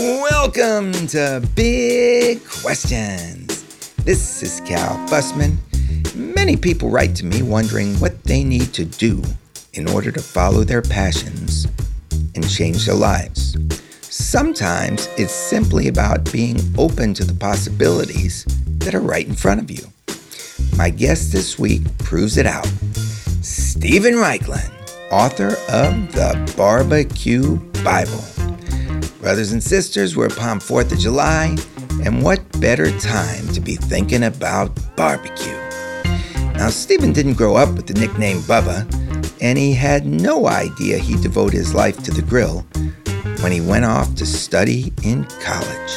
Welcome to Big Questions. This is Cal Fussman. Many people write to me wondering what they need to do in order to follow their passions and change their lives. Sometimes it's simply about being open to the possibilities that are right in front of you. My guest this week proves it out. Steven Raichlen, author of The Barbecue Bible. Brothers and sisters, we're upon 4th of July, and what better time to be thinking about barbecue? Now, Steven didn't grow up with the nickname Bubba, and he had no idea he'd devote his life to the grill when he went off to study in college.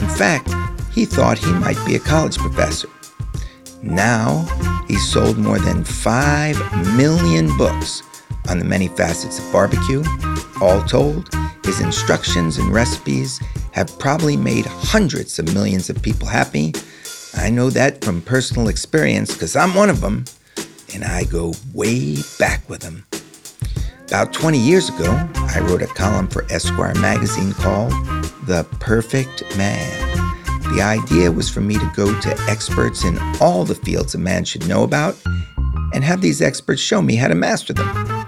In fact, he thought he might be a college professor. Now, he's sold more than 5 million books on the many facets of barbecue. All told, his instructions and recipes have probably made hundreds of millions of people happy. I know that from personal experience because I'm one of them, and I go way back with him. About 20 years ago, I wrote a column for Esquire magazine called The Perfect Man. The idea was for me to go to experts in all the fields a man should know about and have these experts show me how to master them.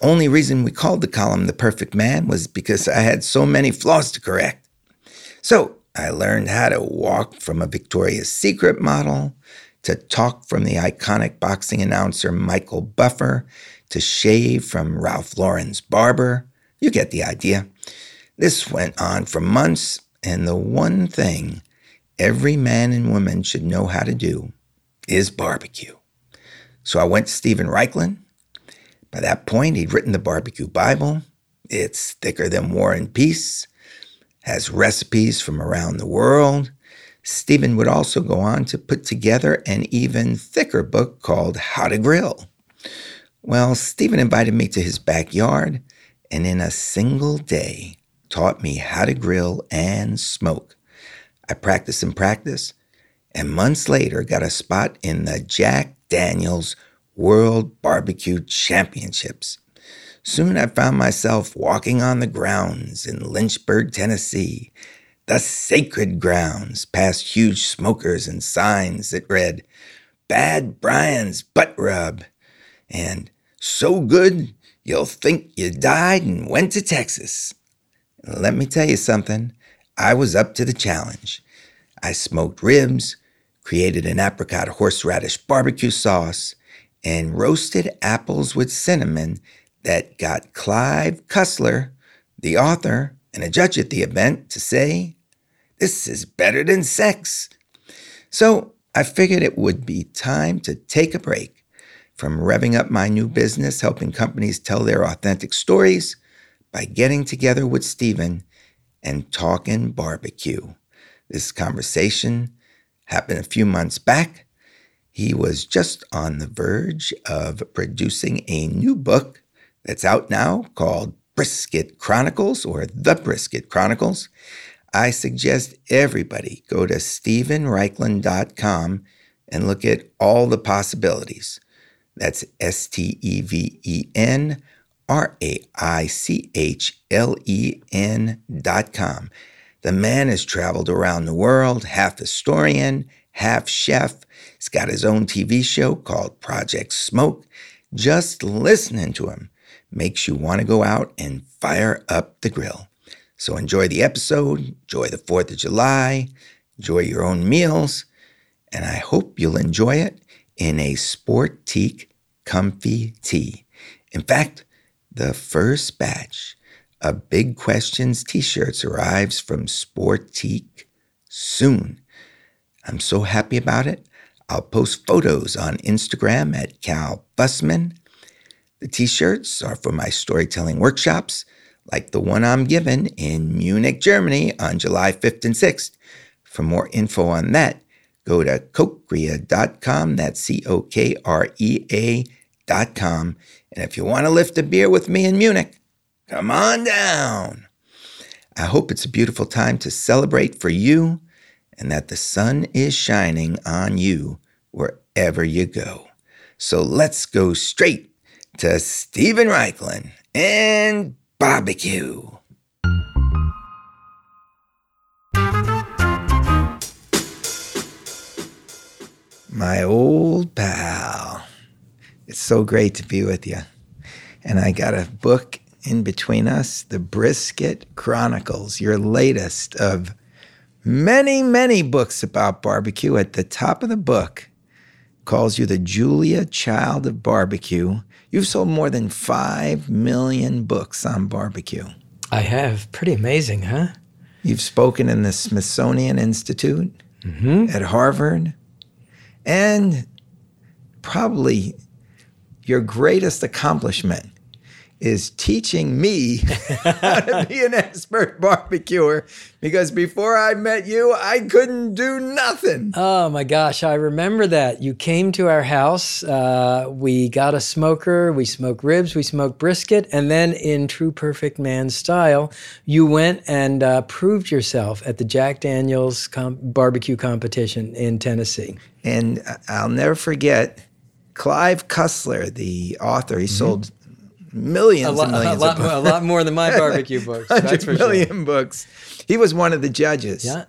Only reason we called the column The Perfect Man was because I had so many flaws to correct. So I learned how to walk from a Victoria's Secret model, to talk from the iconic boxing announcer Michael Buffer, to shave from Ralph Lauren's barber. You get the idea. This went on for months, and the one thing every man and woman should know how to do is barbecue. So I went to Steven Raichlen by that point, he'd written the Barbecue Bible. It's thicker than War and Peace, has recipes from around the world. Steven would also go on to put together an even thicker book called How to Grill. Well, Steven invited me to his backyard and in a single day taught me how to grill and smoke. I practiced and practiced, and months later got a spot in the Jack Daniels World Barbecue Championships. Soon I found myself walking on the grounds in Lynchburg, Tennessee, the sacred grounds, past huge smokers and signs that read, Bad Brian's Butt Rub, and So Good You'll Think You Died and Went to Texas. Let me tell you something, I was up to the challenge. I smoked ribs, created an apricot horseradish barbecue sauce, and roasted apples with cinnamon that got Clive Cussler, the author and a judge at the event, to say, This is better than sex. So I figured it would be time to take a break from revving up my new business, helping companies tell their authentic stories by getting together with Steven and talking barbecue. This conversation happened a few months back he was just on the verge of producing a new book that's out now called Brisket Chronicles or The Brisket Chronicles. I suggest everybody go to stevenraichlen.com and look at all the possibilities. That's S T E V E N R A I C H L E N dot com. The man has traveled around the world, half historian, half chef. He's got his own TV show called Project Smoke. Just listening to him makes you want to go out and fire up the grill. So enjoy the episode, enjoy the 4th of July, enjoy your own meals, and I hope you'll enjoy it in a Sportique comfy tee. In fact, the first batch of Big Questions t shirts arrives from Sportique soon. I'm so happy about it. I'll post photos on Instagram at Cal Fussman. The t shirts are for my storytelling workshops, like the one I'm giving in Munich, Germany on July 5th and 6th. For more info on that, go to cokrea.com. That's C O K R E A.com. And if you want to lift a beer with me in Munich, come on down. I hope it's a beautiful time to celebrate for you and that the sun is shining on you wherever you go. So let's go straight to Steven Raichlen and barbecue. My old pal. It's so great to be with you. And I got a book in between us, The Brisket Chronicles, your latest of many, many books about barbecue. At the top of the book, calls you the Julia Child of Barbecue. You've sold more than 5 million books on barbecue. I have. Pretty amazing, huh? You've spoken in the Smithsonian Institute, mm-hmm. at Harvard, and probably your greatest accomplishment is teaching me how to be an expert barbecuer because before I met you, I couldn't do nothing. Oh my gosh, I remember that. You came to our house. Uh, we got a smoker. We smoked ribs. We smoked brisket. And then, in true perfect man style, you went and uh, proved yourself at the Jack Daniels com- barbecue competition in Tennessee. And I'll never forget Clive Cussler, the author, he sold millions A, lot, and a, millions lot, of books. a lot more than my barbecue books. That's 100 for million sure. books. He was one of the judges. Yeah.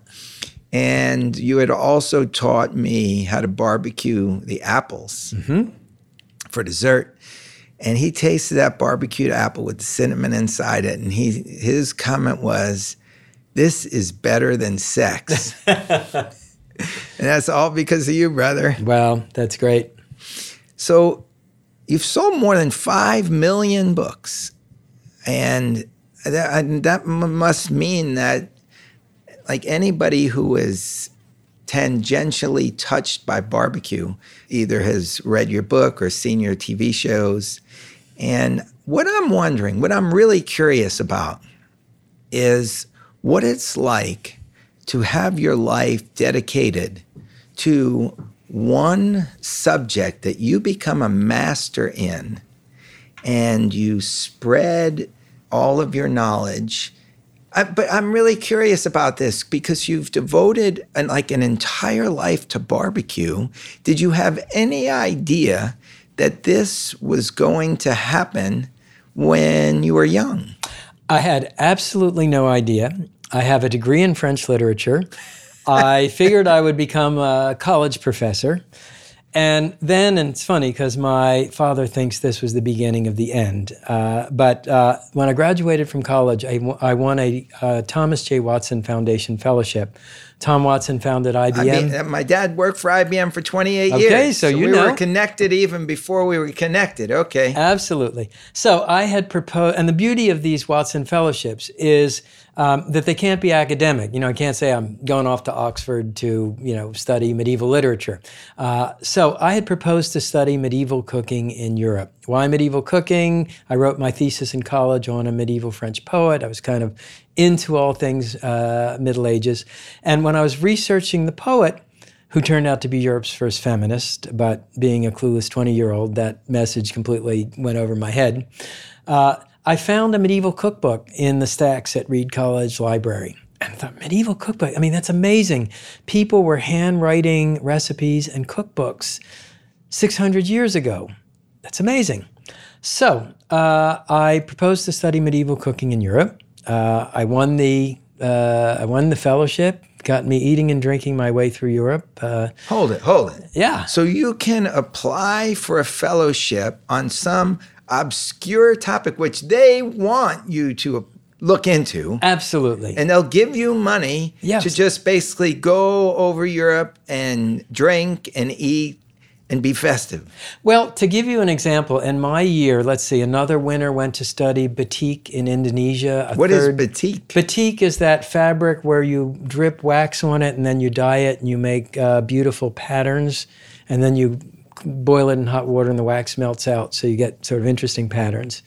And you had also taught me how to barbecue the apples Mm-hmm. for dessert. And he tasted that barbecued apple with the cinnamon inside it. And he his comment was, This is better than sex. and that's all because of you, brother. Wow, that's great. So you've sold more than 5 million books. And that, that must mean that, like anybody who is tangentially touched by barbecue, either has read your book or seen your TV shows. And what I'm wondering, what I'm really curious about, is what it's like to have your life dedicated to one subject that you become a master in and you spread all of your knowledge. I, but I'm really curious about this because you've devoted an, like an entire life to barbecue. Did you have any idea that this was going to happen when you were young? I had absolutely no idea. I have a degree in French literature. I figured I would become a college professor. And then, and it's funny because my father thinks this was the beginning of the end. Uh, but uh, when I graduated from college, I, won a uh, Thomas J. Watson Foundation Fellowship. Tom Watson founded IBM. I mean, uh, my dad worked for IBM for 28 Okay, years. so you we know. were connected even before we were connected. Okay. Absolutely. So I had proposed, and the beauty of these Watson fellowships is um, that they can't be academic. You know, I can't say I'm going off to Oxford to, you know, study medieval literature. Uh, so I had proposed to study medieval cooking in Europe. Why medieval cooking? I wrote my thesis in college on a medieval French poet. I was kind of into all things uh, Middle Ages. And when I was researching the poet, who turned out to be Europe's first feminist, but being a clueless 20 year old, that message completely went over my head. Uh, I found a medieval cookbook in the stacks at Reed College Library. And I thought, medieval cookbook? I mean, that's amazing. People were handwriting recipes and cookbooks 600 years ago. That's amazing. So uh, I proposed to study medieval cooking in Europe. Uh, I won the uh, I won the fellowship. Got me eating and drinking my way through Europe. Uh, Hold it, hold it. yeah. So you can apply for a fellowship on some obscure topic which they want you to look into. Absolutely. And they'll give you money Yes. to just basically go over Europe and drink and eat and be festive. Well, to give you an example, in my year, let's see, another winner went to study batik in Indonesia. What is third, batik? Batik is that fabric where you drip wax on it and then you dye it and you make uh, beautiful patterns and then you boil it in hot water and the wax melts out so you get sort of interesting patterns.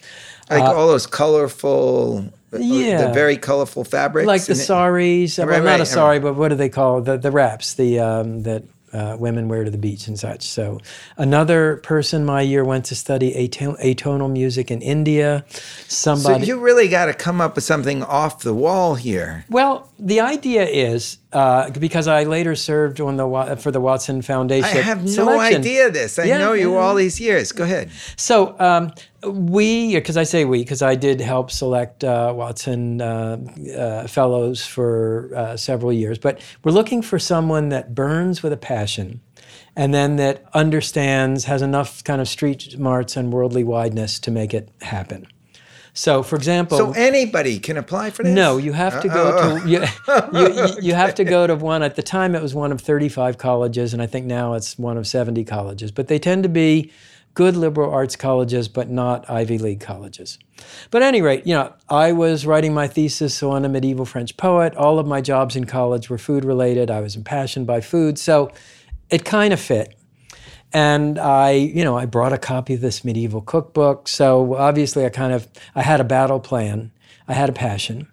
Like all those colorful, uh, yeah. the very colorful fabrics. Like the saris, well, Right, not right, a sari, but what do they call it? the the wraps? The um, that uh, women wear to the beach and such. So another person my year went to study aton- atonal music in India. Somebody. So you really got to come up with something off the wall here. well, the idea is uh, because I later served on the for the Watson Foundation. I have no selection. idea this. I Yeah, know you all these years. Go ahead. So um, we, because I say we, because I did help select uh, Watson uh, uh, fellows for uh, several years, but we're looking for someone that burns with a passion and then that understands, has enough kind of street smarts and worldly wideness to make it happen. So, for example, So anybody can apply for this? no, you have to go Uh-oh. to you, you, you, you have to go to one. At the time, it was one of 35 colleges, and I think now it's one of 70 colleges. But they tend to be good liberal arts colleges, but not Ivy League colleges. But at any rate, you know, I was writing my thesis on a medieval French poet. All of my jobs in college were food related. I was impassioned by food, so it kind of fit. And I, you know, I brought a copy of this medieval cookbook. So obviously, I kind of I had a battle plan. I had a passion,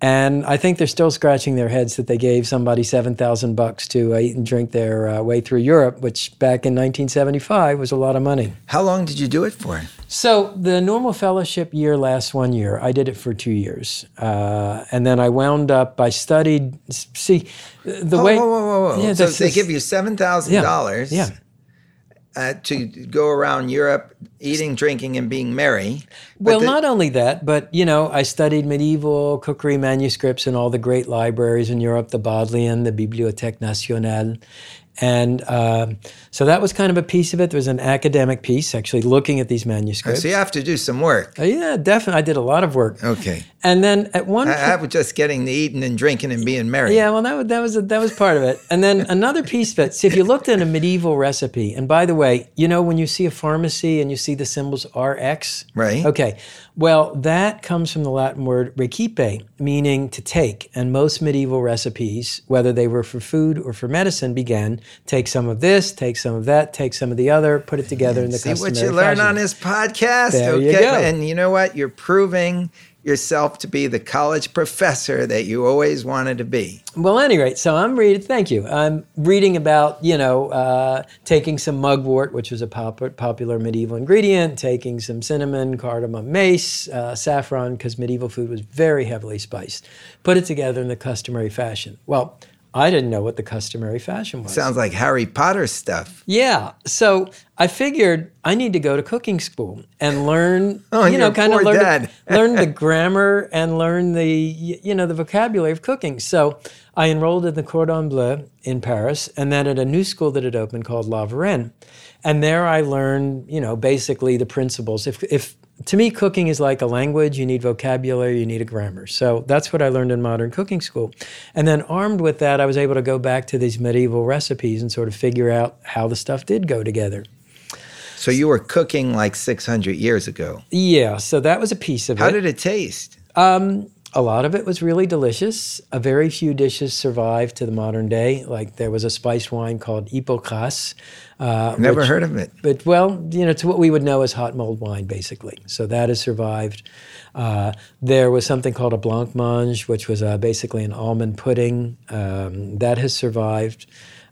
and I think they're still scratching their heads that they gave somebody seven thousand bucks to uh, eat and drink their uh, way through Europe, which back in 1975 was a lot of money. How long did you do it for? So the normal fellowship year lasts one year. I did it for two years, uh, and then I wound up. I studied. See, the Whoa, way. whoa, whoa, whoa, whoa. Yeah, so they give you seven thousand dollars. Yeah. Uh, to go around Europe, eating, drinking, and being merry. Well, the- not only that, but you know, I studied medieval cookery manuscripts in all the great libraries in Europe, the Bodleian, the Bibliothèque Nationale. And um, so that was kind of a piece of it. There was an academic piece, actually looking at these manuscripts. So you have to do some work. Uh, yeah, definitely. I did a lot of work. Okay. And then at one I, point, I was just getting to eating and drinking and being merry. Yeah, well, that was that was that was part of it. And then another piece of it. See, if you looked at a medieval recipe, and by the way, you know when you see a pharmacy and you see the symbols RX, Right. Okay, well, that comes from the Latin word recipe, meaning to take. And most medieval recipes, whether they were for food or for medicine, began take some of this, take some of that, take some of the other, put it together in the See what you learn fashion. on this podcast? There okay. you go. And you know what? You're proving yourself to be the college professor that you always wanted to be. Well, any rate, so I'm reading. Thank you. I'm reading about you know uh, taking some mugwort, which was a pop- popular medieval ingredient, taking some cinnamon, cardamom, mace, uh, saffron, because medieval food was very heavily spiced. Put it together in the customary fashion. Well, I didn't know what the customary fashion was. Sounds like Harry Potter stuff. Yeah. So I figured I need to go to cooking school and learn, Oh, you know, kind of learn, learn the grammar and learn the, you know, the vocabulary of cooking. So I enrolled in the Cordon Bleu in Paris and then at a new school that had opened called La Varenne. And there I learned, you know, basically the principles. If, if to me, cooking is like a language. You need vocabulary, you need a grammar. So that's what I learned in modern cooking school. And then, armed with that, I was able to go back to these medieval recipes and sort of figure out how the stuff did go together. So you were cooking like 600 years ago. Yeah, so that was a piece of How it. did it taste? Um, a lot of it was really delicious. A very few dishes survived to the modern day. Like there was a spiced wine called Hippocras. Uh, Never which- heard of it. but well, you know, it's what we would know as hot mulled wine, basically. So that has survived. Uh, there was something called a blancmange, which was uh, basically an almond pudding. Um, that has survived.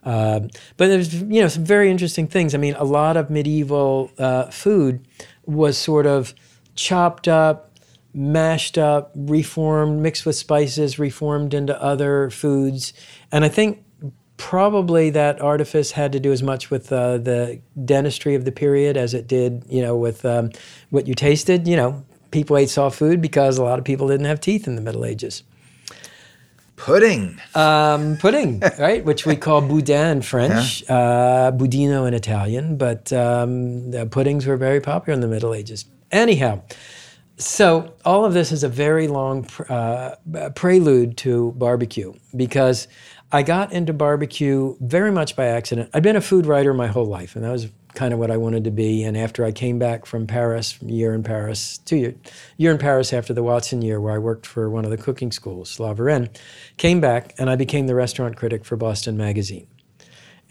Um, but there's, you know, some very interesting things. I mean, a lot of medieval uh, food was sort of chopped up, mashed up, reformed, mixed with spices, reformed into other foods. And I think probably that artifice had to do as much with uh, the dentistry of the period as it did, you know, with um, what you tasted. You know, people ate soft food because a lot of people didn't have teeth in the Middle Ages. Pudding. Um, pudding, right, which we call boudin in French, uh, budino in Italian, but um, the puddings were very popular in the Middle Ages. Anyhow, so all of this is a very long uh, prelude to barbecue because I got into barbecue very much by accident. I'd been a food writer my whole life, and that was kind of what I wanted to be. And after I came back from Paris, from year in Paris, two year, year in Paris after the Watson year, where I worked for one of the cooking schools, La Varenne, came back and I became the restaurant critic for Boston Magazine.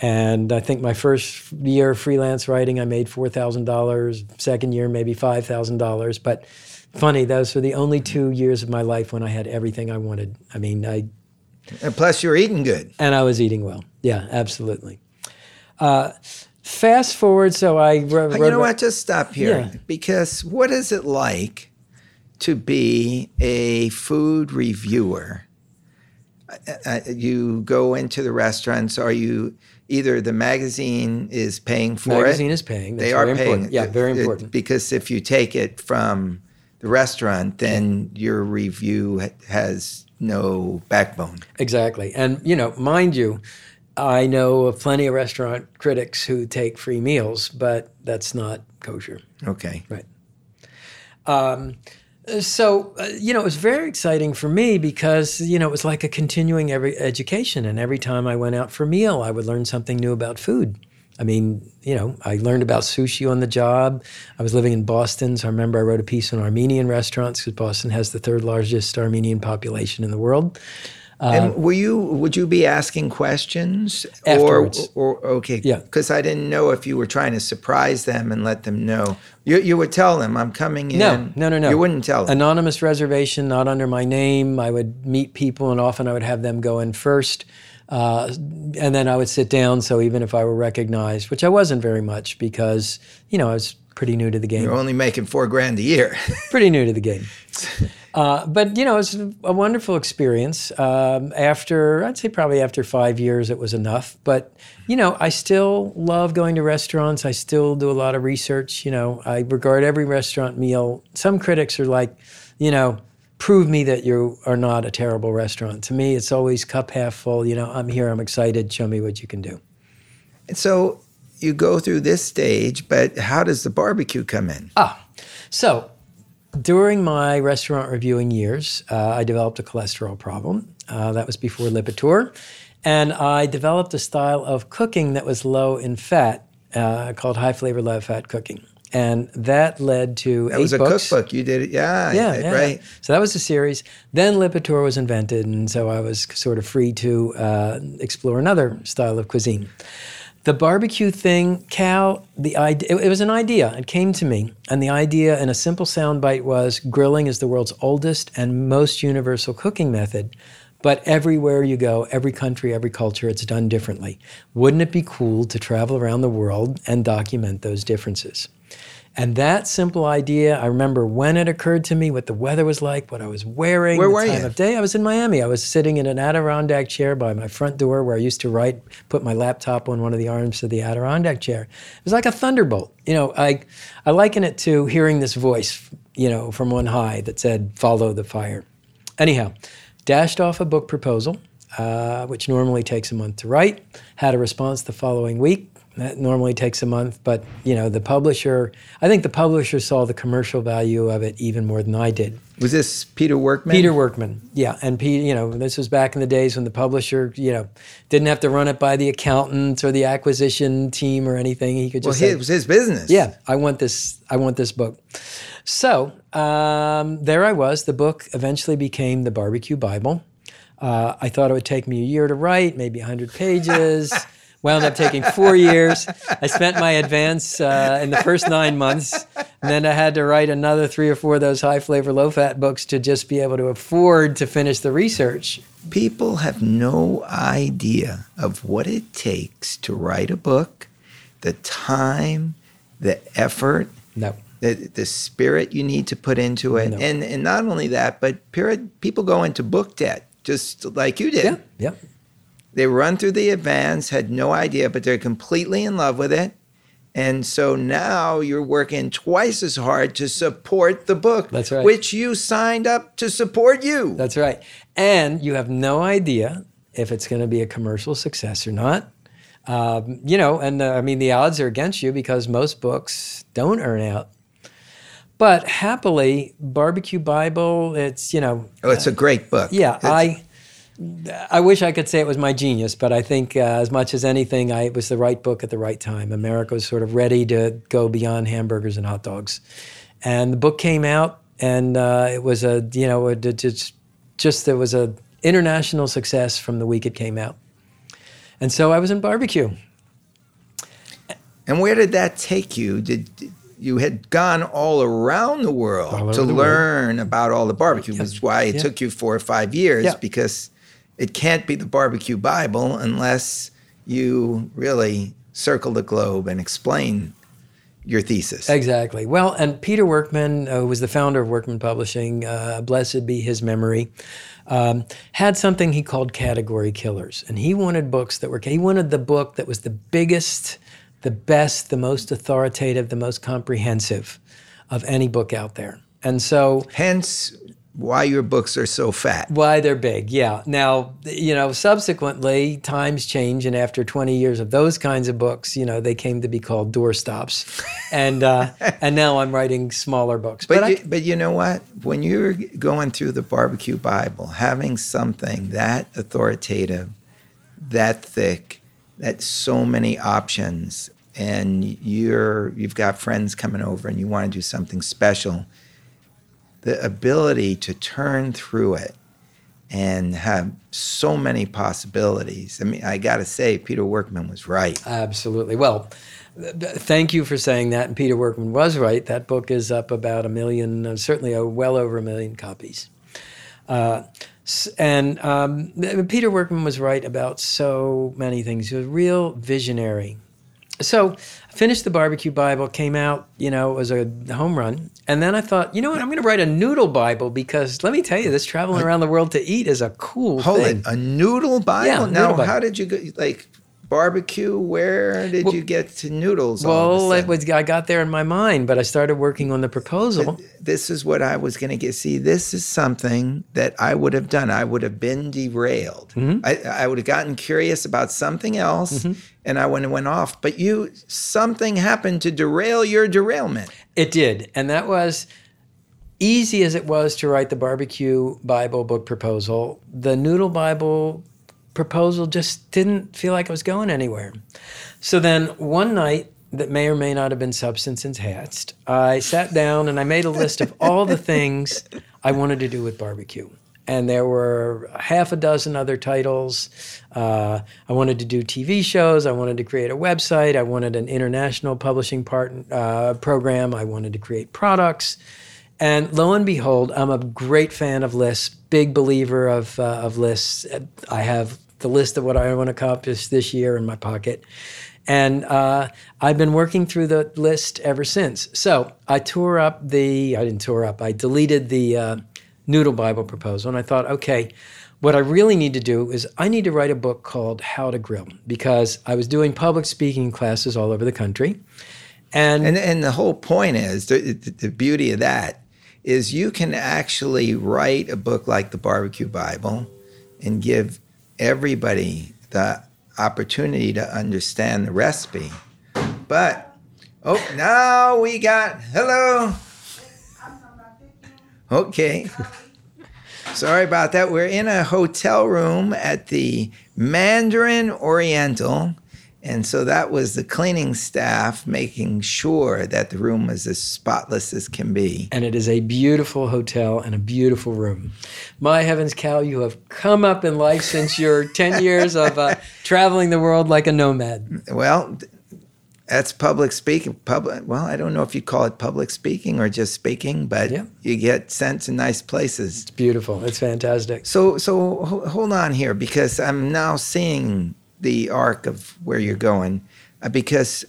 And I think my first year of freelance writing, I made four thousand dollars. Second year, maybe five thousand dollars. But funny, those were the only two years of my life when I had everything I wanted. I mean, I And plus, you're eating good. and I was eating well. Yeah, absolutely. Uh, fast forward, so I wrote. You know what? Just stop here. Yeah. Because what is it like to be a food reviewer? Uh, uh, you go into the restaurants. Are you either the magazine is paying for the Magazine it. is paying. That's they are paying. important. Yeah, very important. because if you take it from the restaurant, then your review ha- has no backbone. Exactly. And, you know, mind you, I know of plenty of restaurant critics who take free meals, but that's not kosher. Okay. Right. Um, so, uh, you know, it was very exciting for me because, you know, it was like a continuing every education. And every time I went out for a meal, I would learn something new about food. I mean, you know, I learned about sushi on the job. I was living in Boston, so I remember I wrote a piece on Armenian restaurants because Boston has the third largest Armenian population in the world. and um, were you? Would you be asking questions Afterwards. or, or okay? Yeah. Because I didn't know if you were trying to surprise them and let them know. You you would tell them I'm coming in. No, no, no, no. You wouldn't tell them. Anonymous reservation, not under my name. I would meet people, and often I would have them go in first, uh, and then I would sit down. So even if I were recognized, which I wasn't very much, because you know I was pretty new to the game, You're only making four grand a year. pretty new to the game. Uh, but you know, it's a wonderful experience. Um, after I'd say probably after five years, it was enough. But you know, I still love going to restaurants. I still do a lot of research. You know, I regard every restaurant meal. Some critics are like, you know, prove me that you are not a terrible restaurant. To me, it's always cup half full. You know, I'm here. I'm excited. Show me what you can do. and so you go through this stage, but how does the barbecue come in? Ah, so during my restaurant reviewing years, uh, I developed a cholesterol problem. Uh, that was before Lipitor. And I developed a style of cooking that was low in fat uh, called high flavor, low fat cooking. And that led to That eight was a books. cookbook. You did it. Yeah. Yeah, yeah, Right. So that was the series. Then Lipitor was invented, and so I was sort of free to uh, explore another style of cuisine. The barbecue thing, Cal, the idea, it, it was an idea. It came to me, and the idea in a simple soundbite was grilling is the world's oldest and most universal cooking method. But everywhere you go, every country, every culture, it's done differently. Wouldn't it be cool to travel around the world and document those differences? And that simple idea, I remember when it occurred to me, what the weather was like, what I was wearing, Where the were time you? of day. I was in Miami. I was sitting in an Adirondack chair by my front door where I used to write, put my laptop on one of the arms of the Adirondack chair. It was like a thunderbolt. You know, I, I liken it to hearing this voice, you know, from on high that said, follow the fire. Anyhow, dashed off a book proposal, uh, which normally takes a month to write, had a response the following week. That normally takes a month, but you know the publisher. I think the publisher saw the commercial value of it even more than I did. Was this Peter Workman? Peter Workman, yeah, and Pete. You know, this was back in the days when the publisher, you know, didn't have to run it by the accountants or the acquisition team or anything. He could just he- say, it was his business. yeah, I want this. I want this book. So um, there I was. The book eventually became the Barbecue Bible. Uh, I thought it would take me a year to write, maybe 100 pages. Wound up taking four years. I spent my advance uh, in the first nine months, and then I had to write another three or four of those high flavor, low fat books to just be able to afford to finish the research. People have no idea of what it takes to write a book, the time, the effort, No, the, the spirit you need to put into it. No. And, and not only that, but period, people go into book debt, just like you did. yeah, yeah, They run through the advance, had no idea, but they're completely in love with it. And so now you're working twice as hard to support the book, That's right. which you signed up to support you. That's right. And you have no idea if it's going to be a commercial success or not. Um, you know, and uh, I mean, the odds are against you because most books don't earn out. But happily, Barbecue Bible, it's, you know, oh, it's a great book. yeah, It's- I. I wish I could say it was my genius, but I think uh, as much as anything, I, it was the right book at the right time. America was sort of ready to go beyond hamburgers and hot dogs, and the book came out, and uh, it was a you know it, it just just it was a international success from the week it came out, and so I was in barbecue. And where did that take you? Did did- you had gone all around the world All over to the world. learn about all the barbecue? Which is why it Yeah. took you four or five years Yeah. because it can't be the barbecue Bible unless you really circle the globe and explain your thesis. Exactly. Well, and Peter Workman, uh, who was the founder of Workman Publishing, uh, blessed be his memory, um, had something he called category killers. And he wanted books that were, he wanted the book that was the biggest, the best, the most authoritative, the most comprehensive of any book out there. And so, hence why your books are so fat. Why they're big, yeah. Now, you know, subsequently, times change, and after 20 years of those kinds of books, you know, they came to be called doorstops, and uh, and now I'm writing smaller books. But but you, but you know what? When you're going through the barbecue Bible, having something that authoritative, that thick, that so many options, and you're you've got friends coming over, and you want to do something special the ability to turn through it and have so many possibilities. I mean, I got to say, Peter Workman was right. Absolutely. Well, thank you for saying that. And Peter Workman was right. That book is up about a million, uh, certainly a well over a million copies. Uh, and um, Peter Workman was right about so many things. He was a real visionary so finished the barbecue Bible, came out, you know, it was a home run. And then I thought, you know what, I'm going to write a noodle Bible because let me tell you, this traveling around the world to eat is a cool Hold thing. it, a noodle Bible? Yeah, now, noodle Bible. how did you go, like, barbecue where did well, you get to noodles well it was i got there in my mind but i started working on the proposal. This is what i was going to get. See this is something that i would have done. I would have been derailed. Mm-hmm. I, I, would have gotten curious about something else mm-hmm. and i went went off. But you something happened to derail your derailment. It did and that was easy as it was to write the barbecue bible book proposal. The noodle bible proposal just didn't feel like it was going anywhere. So then one night that may or may not have been substance enhanced, I sat down and I made a list of all the things I wanted to do with barbecue. And there were half a dozen other titles. Uh, I wanted to do TV shows. I wanted to create a website. I wanted an international publishing part, uh, program. I wanted to create products. And lo and behold, I'm a great fan of lists, big believer of, uh, of lists. I have the list of what I want to accomplish this year in my pocket. And uh, I've been working through the list ever since. So I tore up the, I didn't tore up, I deleted the uh, Noodle Bible proposal. And I thought, okay, what I really need to do is I need to write a book called How to Grill because I was doing public speaking classes all over the country. And, and, and the whole point is the, the beauty of that is you can actually write a book like the Barbecue Bible and give everybody the opportunity to understand the recipe. But, oh, now we got, hello. Okay. Sorry about that. We're in a hotel room at the Mandarin Oriental and so that was the cleaning staff making sure that the room was as spotless as can be. And it is a beautiful hotel and a beautiful room. My heavens, Cal, you have come up in life since your 10 years of uh, traveling the world like a nomad. Well, that's public speaking. Public. Well, I don't know if you call it public speaking or just speaking, but yeah. you get sent to nice places. It's beautiful. It's fantastic. So, so hold on here because I'm now seeing the arc of where you're going uh, because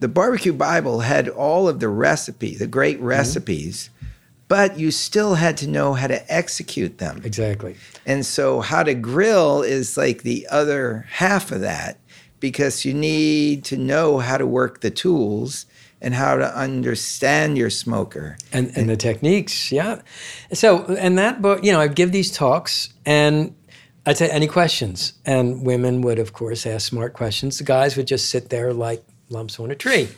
the barbecue bible had all of the recipe the great mm-hmm. recipes mm-hmm. but you still had to know how to execute them exactly and so how to grill is like the other half of that because you need to know how to work the tools and how to understand your smoker and, and the techniques yeah so and that book you know i give these talks and I'd say any questions, and women would, of course, ask smart questions. The guys would just sit there like lumps on a tree.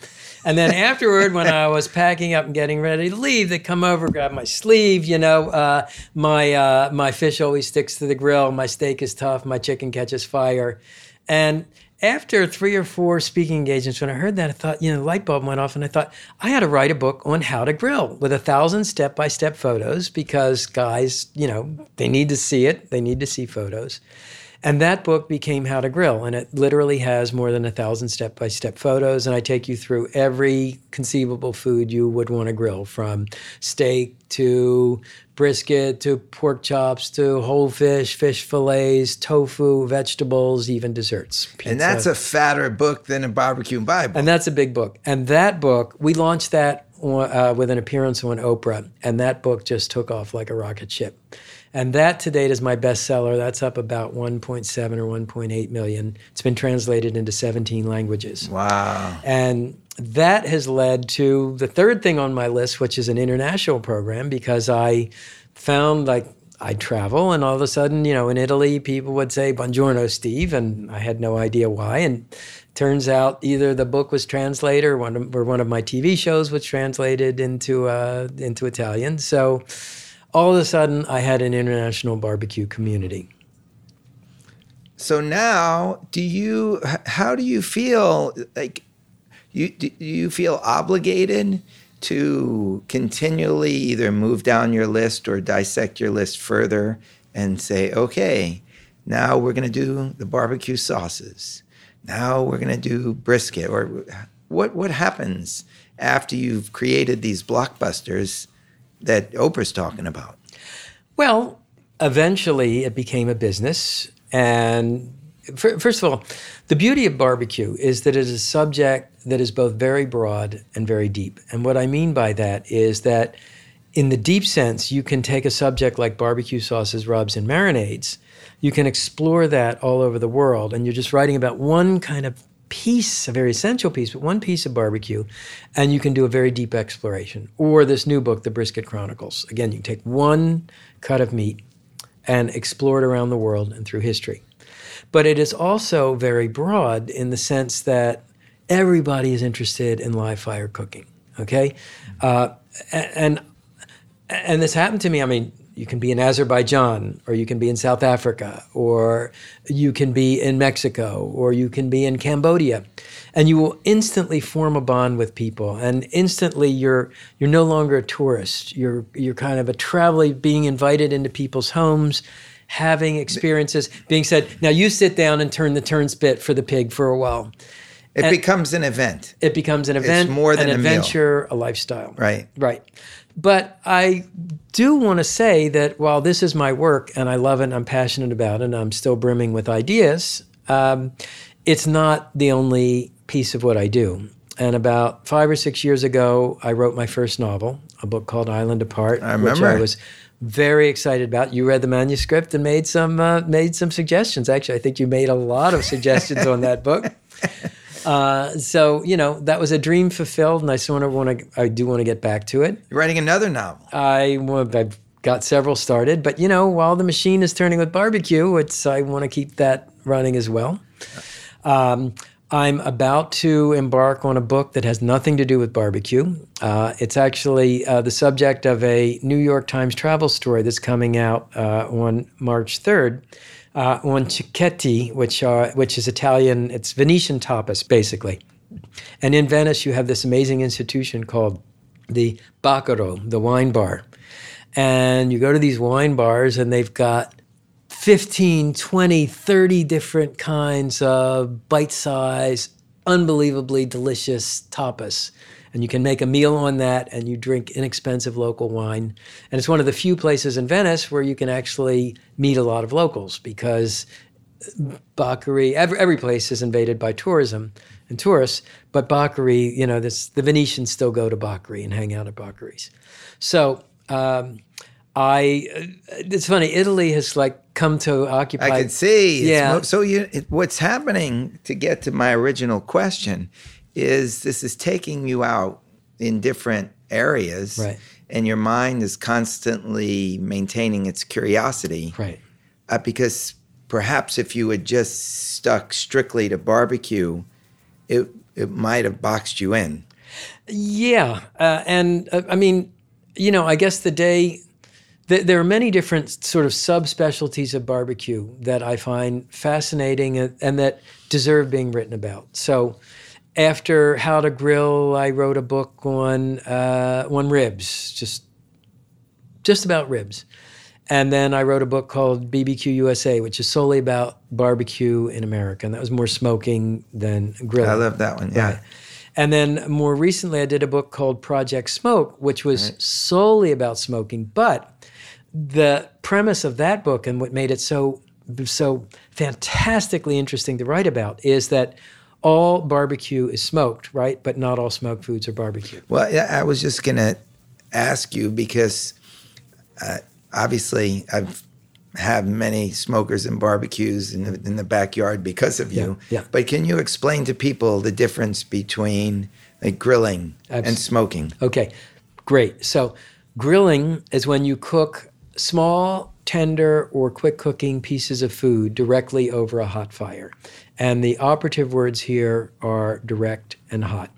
And then afterward, when I was packing up and getting ready to leave, they come over, grab my sleeve. You know, uh, my uh, my fish always sticks to the grill. My steak is tough. My chicken catches fire. And after three or four speaking engagements, when I heard that, I thought, you know, the light bulb went off, and I thought I had to write a book on how to grill with a thousand step by step photos because guys, you know, they need to see it, they need to see photos. And that book became How to Grill, and it literally has more than a thousand step by step photos. And I take you through every conceivable food you would want to grill from steak to brisket to pork chops to whole fish, fish fillets, tofu, vegetables, even desserts. Pizza. And that's a fatter book than a barbecue Bible. And that's a big book. And that book, we launched that uh, with an appearance on Oprah, and that book just took off like a rocket ship. And that to date is my bestseller. That's up about 1.7 or 1.8 million. It's been translated into 17 languages. Wow. And that has led to the third thing on my list, which is an international program, because I found like I'd travel and all of a sudden, you know, in Italy, people would say, Buongiorno, Steve. And I had no idea why. And turns out either the book was translated or one of, or one of my TV shows was translated into, uh, into Italian. So, all of a sudden I had an international barbecue community. So now, do you? How do you feel? Like, you do you feel obligated to continually either move down your list or dissect your list further and say, okay, now we're going to do the barbecue sauces. Now we're going to do brisket. Or what what happens after you've created these blockbusters that Oprah's talking about? Well, eventually it became a business. And first of all, the beauty of barbecue is that it is a subject that is both very broad and very deep. And what I mean by that is that in the deep sense, you can take a subject like barbecue sauces, rubs, and marinades. You can explore that all over the world, and you're just writing about one kind of piece, a very essential piece, but one piece of barbecue, and you can do a very deep exploration. Or this new book, The Brisket Chronicles. Again, you can take one cut of meat and explore it around the world and through history. But it is also very broad in the sense that everybody is interested in live fire cooking. Okay, uh, and and this happened to me. I mean, you can be in Azerbaijan, or you can be in South Africa, or you can be in Mexico, or you can be in Cambodia, and you will instantly form a bond with people. And instantly, you're you're no longer a tourist. You're you're kind of a traveler being invited into people's homes, having experiences, being said, "Now you sit down and turn the turnspit for the pig for a while." It And- becomes an event. It becomes an event, It's more than an a meal. adventure, a lifestyle. Right. Right. But I do want to say that while this is my work and I love it and I'm passionate about it and I'm still brimming with ideas, um, it's not the only piece of what I do. And about five or six years ago, I wrote my first novel, a book called Island Apart, I which. I was very excited about. You read the manuscript and made some uh, made some suggestions. Actually, I think you made a lot of suggestions on that book. Uh, so you know that was a dream fulfilled, and I sort of want to. I do want to get back to it. You're writing another novel. I I've got several started, but you know, while the machine is turning with barbecue, it's I want to keep that running as well. Um, I'm about to embark on a book that has nothing to do with barbecue. Uh, it's actually uh, the subject of a New York Times travel story that's coming out uh, on March 3rd uh, on cicchetti, which, are, which is Italian, it's Venetian tapas, basically. And in Venice, you have this amazing institution called the Bacaro, the wine bar. And you go to these wine bars, and they've got 15, 20, 30 different kinds of bite size, unbelievably delicious tapas. And you can make a meal on that and you drink inexpensive local wine. And it's one of the few places in Venice where you can actually meet a lot of locals because Bacari, every, every place is invaded by tourism and tourists, but Bacari, you know, this, the Venetians still go to Bacari and hang out at Bacari's. So um, I, it's funny, Italy has like come to occupy. I can see. Yeah. mo- so you, it, what's happening to get to my original question is this is taking you out in different areas, Right. and your mind is constantly maintaining its curiosity. Right. Uh, because perhaps if you had just stuck strictly to barbecue, it it might have boxed you in. Yeah, uh, and uh, I mean, you know, I guess the day th- there are many different sort of subspecialties of barbecue that I find fascinating and, and that deserve being written about. So, after How to Grill, I wrote a book on uh, on ribs, just just about ribs. And then I wrote a book called BBQ USA, which is solely about barbecue in America. And that was more smoking than grilling. I love that one. Yeah. Right. And then more recently, I did a book called Project Smoke, which was solely about smoking. But the premise of that book and what made it so so fantastically interesting to write about is that all barbecue is smoked, right? But not all smoked foods are barbecue. Well, yeah, I was just going to ask you because uh, obviously I've have many smokers and barbecues in the, in the backyard because of you. Yeah, yeah. But can you explain to people the difference between like grilling Abs- and smoking? Okay, great. So, grilling is when you cook small, tender, or quick cooking pieces of food directly over a hot fire. And the operative words here are direct and hot.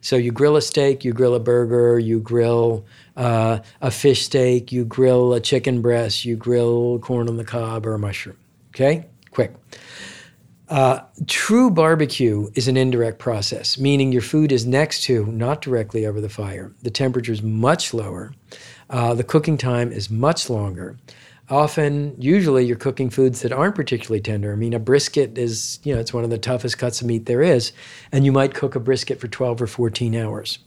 So, you grill a steak, you grill a burger, you grill uh, a fish steak, you grill a chicken breast, you grill corn on the cob or a mushroom. Okay, quick. Uh, true barbecue is an indirect process, meaning your food is next to, not directly over the fire. The temperature is much lower. Uh, the cooking time is much longer. Often, usually, you're cooking foods that aren't particularly tender. I mean, a brisket is, you know, it's one of the toughest cuts of meat there is, and you might cook a brisket for 12 or 14 hours.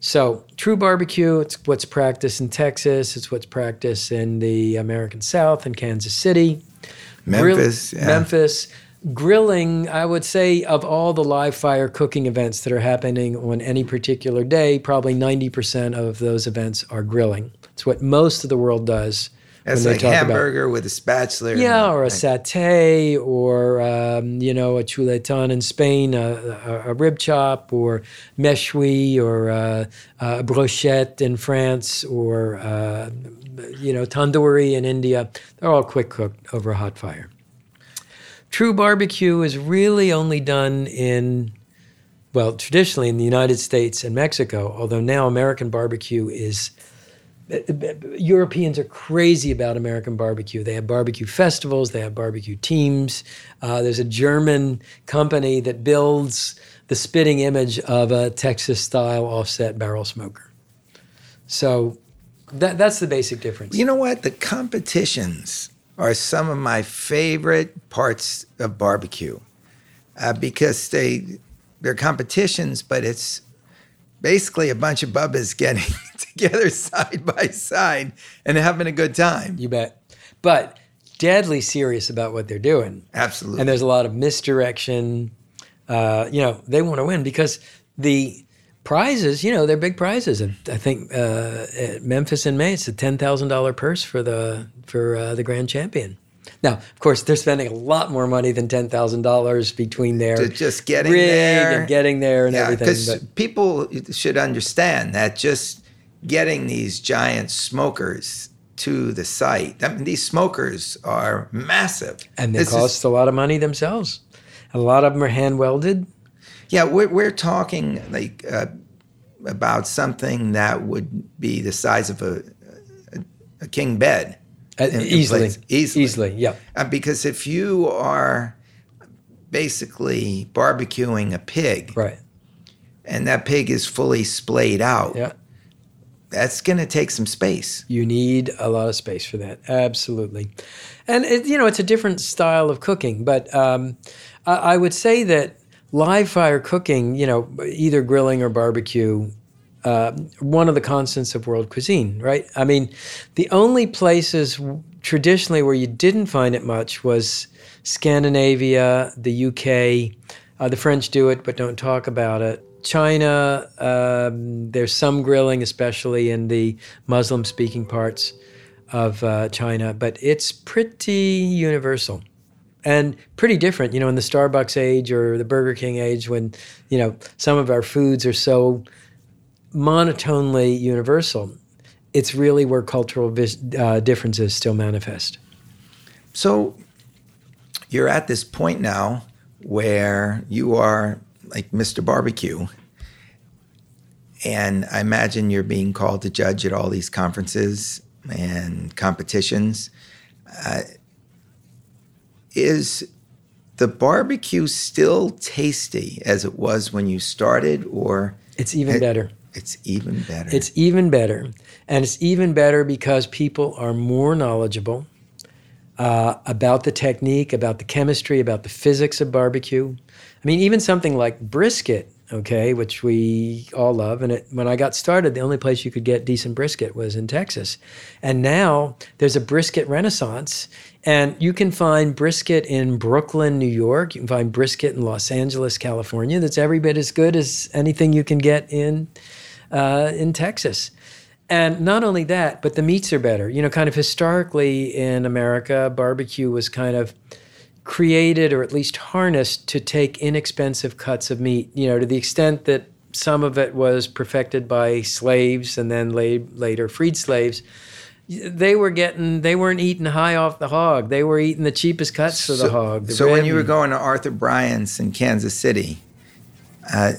So, true barbecue, it's what's practiced in Texas, it's what's practiced in the American South and Kansas City. Memphis, Grill- yeah. Memphis. Grilling, I would say, of all the live fire cooking events that are happening on any particular day, probably 90% of those events are grilling. It's what most of the world does. That's like talk about- hamburger with a spatula. yeah, or a satay, or um, you know, a chuletón in Spain, a, a, a rib chop, or méchoui, or uh, a brochette in France, or uh, you know, tandoori in India. They're all quick cooked over a hot fire. True barbecue is really only done in, well, traditionally in the United States and Mexico. Although now American barbecue is Europeans are crazy about American barbecue. They have barbecue festivals, they have barbecue teams. Uh, there's a German company that builds the spitting image of a Texas style offset barrel smoker. So that, that's the basic difference. You know what? The competitions are some of my favorite parts of barbecue uh, because they they're competitions, but it's basically a bunch of bubbas getting together side by side and having a good time. You bet. But deadly serious about what they're doing. Absolutely. And there's a lot of misdirection. Uh, you know, they want to win because the prizes, you know, they're big prizes. And I think uh, at Memphis in May, it's a ten thousand dollar purse for the for uh, the grand champion. Now, of course, they're spending a lot more money than ten thousand dollars between their To just getting there. and getting there and yeah, everything. because people should understand that just getting these giant smokers to the site, I mean, these smokers are massive. and they This is- cost a lot of money themselves. A lot of them are hand welded. Yeah, we're, we're talking like uh, about something that would be the size of a, a, a king bed. Uh, in- easily. Easily. easily, yeah. Uh, because if you are basically barbecuing a pig Right. and that pig is fully splayed out, Yeah. that's going to take some space. You need a lot of space for that. Absolutely. And, it, you know, it's a different style of cooking. But um, I, I would say that live fire cooking, you know, either grilling or barbecue, uh, one of the constants of world cuisine, right? I mean, the only places traditionally where you didn't find it much was Scandinavia, the UK. Uh, the French do it, but don't talk about it. China, um, there's some grilling, especially in the Muslim speaking parts of uh, China, but it's pretty universal and pretty different. You know, in the Starbucks age or the Burger King age, when, you know, some of our foods are so monotonely universal, it's really where cultural vis- uh, differences still manifest. So you're at this point now where you are like Mr. Barbecue. And I imagine you're being called to judge at all these conferences and competitions. Uh, is the barbecue still tasty as it was when you started, or It's even It- better. It's even better? It's even better. And it's even better because people are more knowledgeable uh, about the technique, about the chemistry, about the physics of barbecue. I mean, even something like brisket, okay, which we all love. And it, when I got started, the only place you could get decent brisket was in Texas. And now there's a brisket renaissance. And you can find brisket in Brooklyn, New York. You can find brisket in Los Angeles, California. That's every bit as good as anything you can get in uh, in Texas. And not only that, but the meats are better. You know, kind of historically in America, barbecue was kind of created or at least harnessed to take inexpensive cuts of meat, you know, to the extent that some of it was perfected by slaves and then later freed slaves they were getting they weren't eating high off the hog they were eating the cheapest cuts so, of the hog the so when you were going to arthur bryant's in kansas city uh,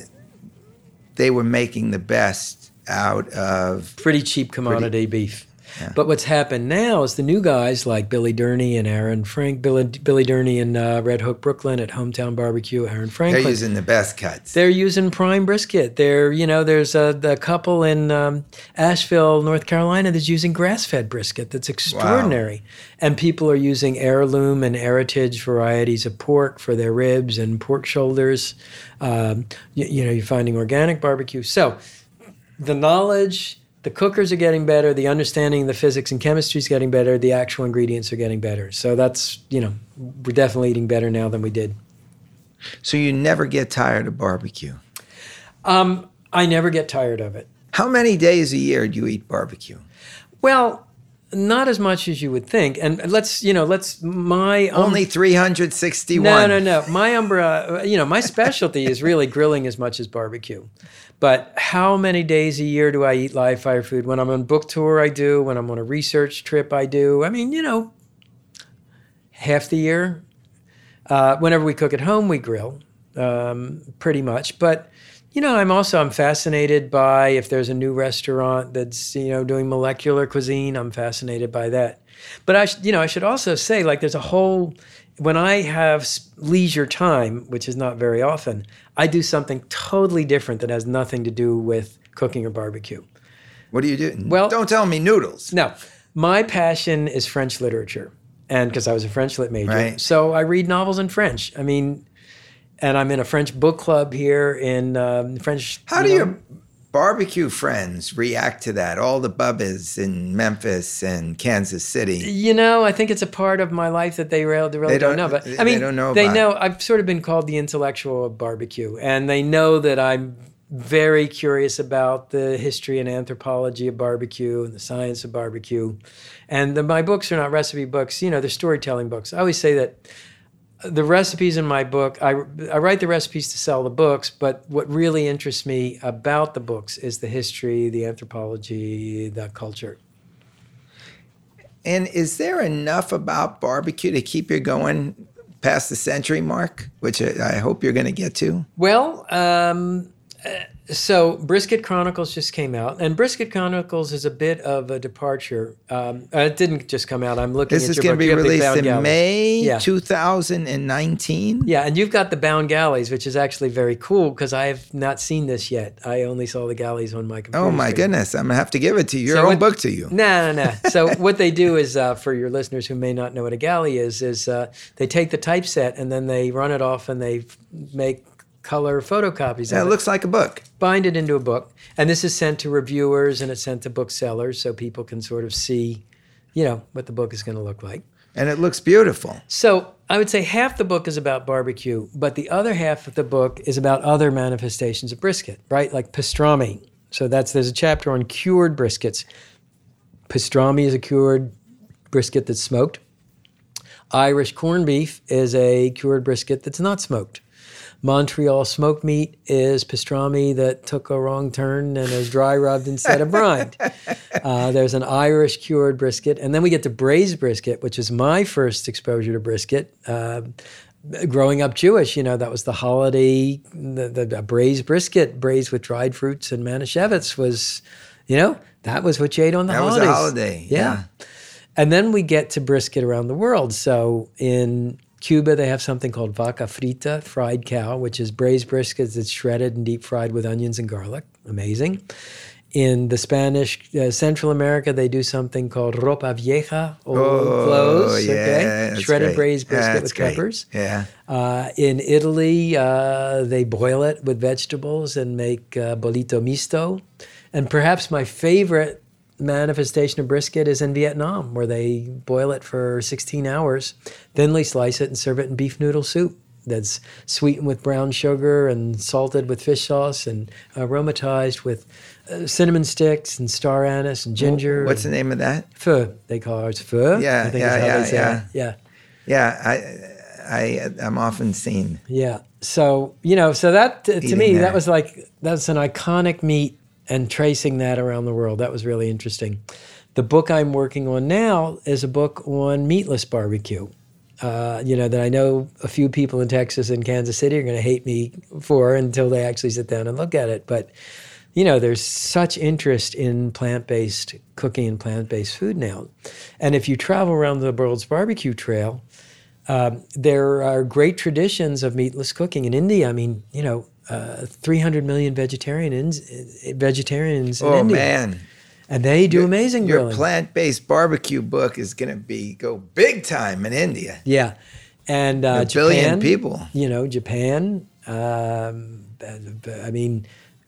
they were making the best out of pretty cheap commodity pretty, beef but what's happened now is the new guys like Billy Durney and Aaron Frank, Billy, Billy Durney and uh, Red Hook Brooklyn at Hometown Barbecue, Aaron Franklin. They're using the best cuts. They're using prime brisket. They're, you know, there's a, a couple in um, Asheville, North Carolina that's using grass fed brisket that's extraordinary. Wow. And people are using heirloom and heritage varieties of pork for their ribs and pork shoulders. Um, you, you know, you're finding organic barbecue. So the knowledge the cookers are getting better, the understanding of the physics and chemistry is getting better, the actual ingredients are getting better. So that's, you know, we're definitely eating better now than we did. So you never get tired of barbecue? Um, I never get tired of it. How many days a year do you eat barbecue? Well, not as much as you would think. And let's, you know, let's my um, only 361. No, no, no. My umbrella, you know, my specialty is really grilling as much as barbecue. But how many days a year do I eat live fire food? When I'm on book tour, I do. When I'm on a research trip, I do. I mean, you know, half the year. Uh, whenever we cook at home, we grill, um, pretty much. But you know, I'm also I'm fascinated by if there's a new restaurant that's you know doing molecular cuisine. I'm fascinated by that. But I, sh- you know, I should also say like there's a whole when I have leisure time, which is not very often, I do something totally different that has nothing to do with cooking or barbecue. What do you do? Well, don't tell me noodles. No, my passion is French literature, and because I was a French lit major, right. so I read novels in French. I mean, and I'm in a French book club here in um, French. How do know, your barbecue friends react to that? All the bubbas in Memphis and Kansas City. You know, I think it's a part of my life that they really, they really they don't, don't, know. But I mean, they don't know. They know. I've sort of been called the intellectual of barbecue, and they know that I'm very curious about the history and anthropology of barbecue and the science of barbecue. And the, my books are not recipe books. You know, they're storytelling books. I always say that the recipes in my book, I, I write the recipes to sell the books, but what really interests me about the books is the history, the anthropology, the culture. And is there enough about barbecue to keep you going past the century mark, which I hope you're going to get to? Well, um, so Brisket Chronicles just came out, and Brisket Chronicles is a bit of a departure. Um, uh, it didn't just come out. I'm looking. This is going to be released in galleys. May yeah. 2019. Yeah, and you've got the Bound Galleys, which is actually very cool because I have not seen this yet. I only saw the galleys on my computer. Oh my screen. goodness! I'm gonna have to give it to you. Your so own what, book to you. No, no, no. so what they do is, uh, for your listeners who may not know what a galley is, is uh, they take the typeset and then they run it off and they make color photocopies. Yeah, it, it looks like a book. Bind it into a book, and this is sent to reviewers and it's sent to booksellers so people can sort of see, you know, what the book is going to look like. And it looks beautiful. So I would say half the book is about barbecue, but the other half of the book is about other manifestations of brisket, right? Like pastrami. So that's there's a chapter on cured briskets. Pastrami is a cured brisket that's smoked. Irish corned beef is a cured brisket that's not smoked. Montreal smoked meat is pastrami that took a wrong turn and is dry rubbed instead of brined. Uh, there's an Irish cured brisket. And then we get to braised brisket, which is my first exposure to brisket. Uh, growing up Jewish, you know, that was the holiday, the, the, the, braised brisket, braised with dried fruits and manischewitz was, you know, that was what you ate on the that holidays. That was a holiday. Yeah. yeah. And then we get to brisket around the world. So in Cuba, they have something called vaca frita, fried cow, which is braised brisket that's shredded and deep fried with onions and garlic. Amazing. In the Spanish uh, Central America, they do something called ropa vieja, old oh, clothes. Yeah, okay, shredded great. braised brisket yeah, with great. peppers. Yeah. Uh, in Italy, uh, they boil it with vegetables and make uh, bollito misto. And perhaps my favorite manifestation of brisket is in Vietnam, where they boil it for 16 hours, thinly slice it, and serve it in beef noodle soup. that's sweetened with brown sugar and salted with fish sauce and aromatized with uh, cinnamon sticks and star anise and ginger. What's the name of that? pho? They call ours pho. Yeah, I think yeah, yeah, yeah. Yeah. Yeah, I, I, I'm often seen. Yeah. So you know, so that to Eating me, there. that was like that's an iconic meat, and tracing that around the world, that was really interesting. The book I'm working on now is a book on meatless barbecue. Uh, you know that I know a few people in Texas and Kansas City are going to hate me for until they actually sit down and look at it. But you know, there's such interest in plant-based cooking and plant-based food now, and if you travel around the world's barbecue trail, um, there are great traditions of meatless cooking in India. I mean, you know, uh, 300 million vegetarians vegetarians in Oh India, man, and they do amazing your grilling. plant-based barbecue book is going to be go big time in India. yeah, and uh, A billion people. You know, Japan. Um, I mean,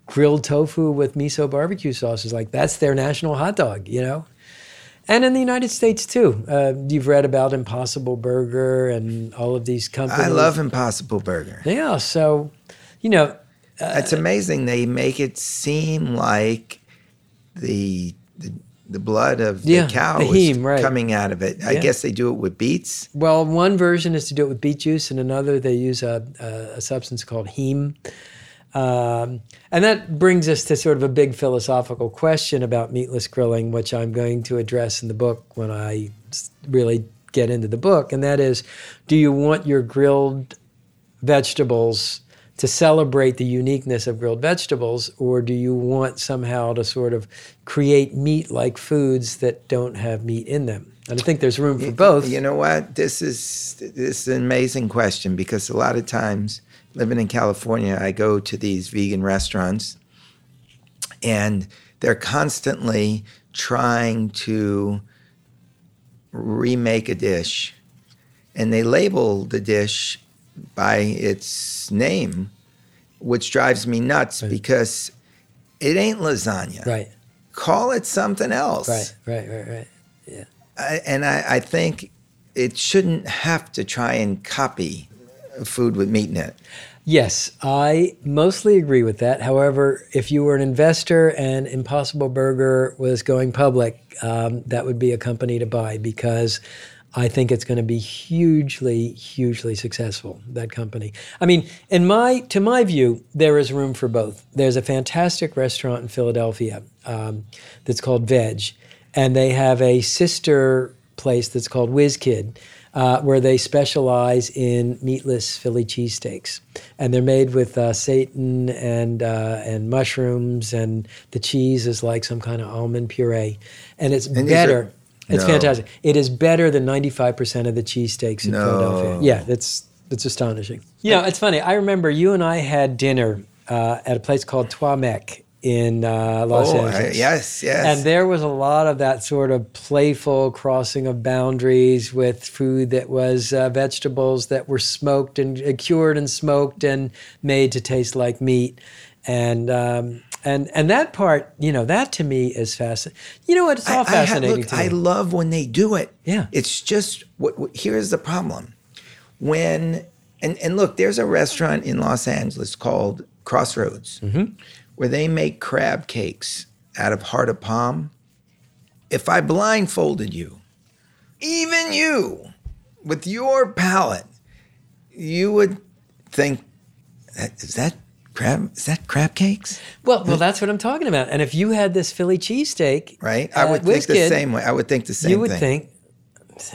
grilled tofu with miso barbecue sauce is like that's their national hot dog. You know. And in the United States too, uh, you've read about Impossible Burger and all of these companies. I love Impossible Burger. Yeah, so you know, It's amazing they make it seem like the the, the blood of Yeah, the cow the is heme, right. coming out of it. I Yeah. guess they do it with beets. well, one version is to do it with beet juice, and another they use a, a, a substance called heme. Um, and that brings us to sort of a big philosophical question about meatless grilling, which I'm going to address in the book when I really get into the book. And that is do you want your grilled vegetables to celebrate the uniqueness of grilled vegetables, or do you want somehow to sort of create meat like foods that don't have meat in them? And I think there's room for both. You know what? This is this is an amazing question because a lot of times living in California, I go to these vegan restaurants and they're constantly trying to remake a dish and they label the dish by its name which drives me nuts because it ain't lasagna. Right, Call it something else. right, right, right, right. I, and I, I think it shouldn't have to try and copy food with meat in it. Yes, I mostly agree with that. However, if you were an investor and Impossible Burger was going public, um, that would be a company to buy because I think it's going to be hugely, hugely successful. That company. I mean, in my to my view, there is room for both. There's a fantastic restaurant in Philadelphia um, that's called Vedge, and they have a sister place that's called Wiz Kid uh, where they specialize in meatless Philly cheesesteaks, and they're made with uh, seitan and uh, and mushrooms, and the cheese is like some kind of almond puree, and it's these better. It's No. fantastic. It is better than ninety five percent of the cheesesteaks in No. Philadelphia. Yeah, that's it's astonishing. You know, it's funny. I remember you and I had dinner uh, at a place called Trois Mec in uh, Los oh, I- Angeles. yes, yes. And there was a lot of that sort of playful crossing of boundaries with food that was uh, vegetables that were smoked and uh, cured and smoked and made to taste like meat. And um, and and that part, you know, that to me is fascinating. You know what? It's all I- I fascinating look, to me. I love when they do it. Yeah. It's just what, what here's the problem. When and and look, there's a restaurant in Los Angeles called Crossroads Mm-hmm. where they make crab cakes out of heart of palm. If I blindfolded you, even you, with your palate, you would think, is that crab? Is that crab cakes? well, well, that's what I'm talking about. And if you had this Philly cheesesteak, Right? I would think Whiz the Kid, same way. I would think the same you would thing. think,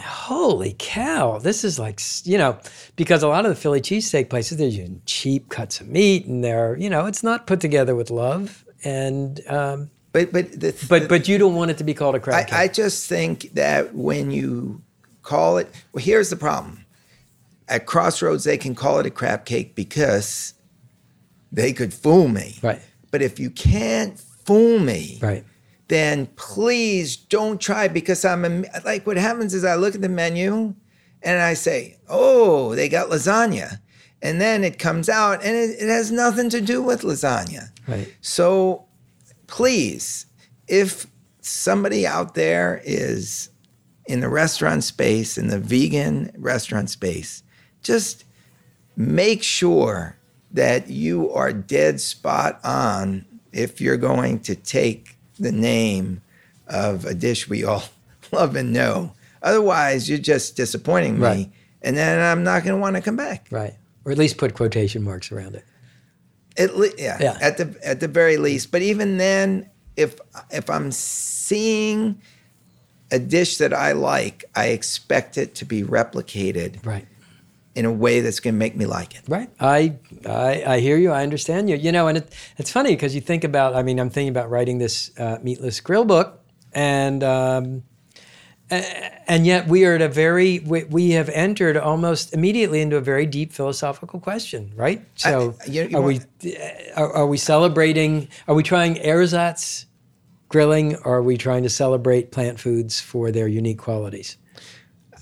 holy cow, this is like, you know, because a lot of the Philly cheesesteak places, they're using cheap cuts of meat and they're, you know, it's not put together with love. And, um, But but the, but, but you don't want it to be called a crab cake. I, I just think that when you call it, well, here's the problem. At Crossroads, they can call it a crab cake because they could fool me. right, But if you can't fool me, right. then please don't try because I'm a, like what happens is I look at the menu and I say, oh, they got lasagna. And then it comes out and it, it has nothing to do with lasagna. Right. So please, if somebody out there is in the restaurant space, in the vegan restaurant space, just make sure that you are dead spot on if you're going to take the name of a dish we all love and know. Otherwise, you're just disappointing me. Right. And then I'm not going to want to come back. Right. Or at least put quotation marks around it. At le- yeah, Yeah. At the at the very least. But even then, if if I'm seeing a dish that I like, I expect it to be replicated Right. In a way that's going to make me like it. Right. I, I I hear you. I understand you. You know, and it, it's funny because you think about. I mean, I'm thinking about writing this uh, meatless grill book, and um, and yet we are at a very we, we have entered almost immediately into a very deep philosophical question, right? So I- you- you are we are, are we celebrating? Are we trying ersatz grilling, or are we trying to celebrate plant foods for their unique qualities?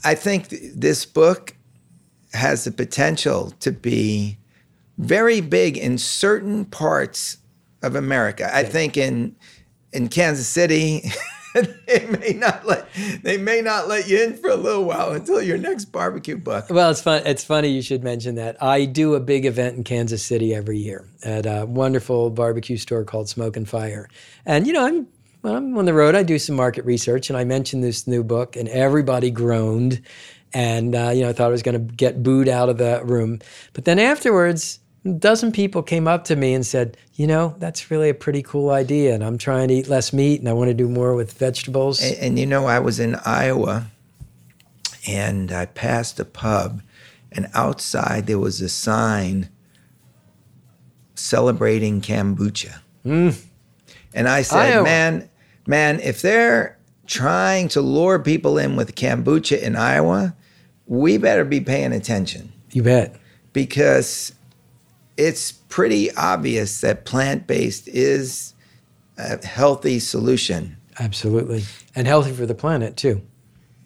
I think th- this book has the potential to be very big in certain parts of America. I think in in Kansas City, they may not let they may not let you in for a little while until your next barbecue book. Well, it's fun. It's funny you should mention that. I do a big event in Kansas City every year at a wonderful barbecue store called Smoke and Fire. And you know, I'm when I'm on the road. I do some market research, and I mentioned this new book, and everybody groaned, and uh, you know, I thought I was going to get booed out of the room. But then afterwards. A dozen people came up to me and said, "You know, that's really a pretty cool idea, and I'm trying to eat less meat, and I want to do more with vegetables." And, and you know, I was in Iowa and I passed a pub, and outside there was a sign celebrating kombucha. And I said, Iowa. man, man, if they're trying to lure people in with kombucha in Iowa, we better be paying attention You bet. because it's pretty obvious that plant based is a healthy solution. Absolutely, and healthy for the planet too.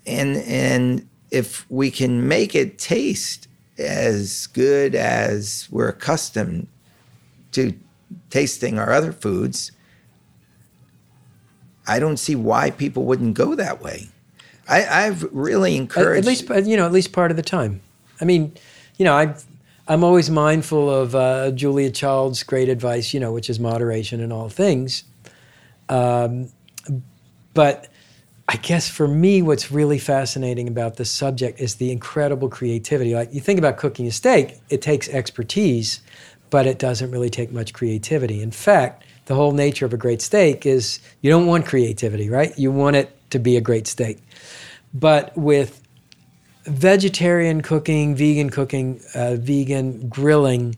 and and if we can make it taste as good as we're accustomed to tasting our other foods, I don't see why people wouldn't go that way. I, I've really encouraged. at least, uh, you know, at least part of the time. I mean, you know, I, I'm always mindful of uh, Julia Child's great advice, you know, which is moderation in all things. Um, but I guess for me, what's really fascinating about this subject is the incredible creativity. Like you think about cooking a steak, it takes expertise, but it doesn't really take much creativity. In fact, the whole nature of a great steak is you don't want creativity, right? You want it to be a great steak. But with vegetarian cooking, vegan cooking, uh, vegan grilling,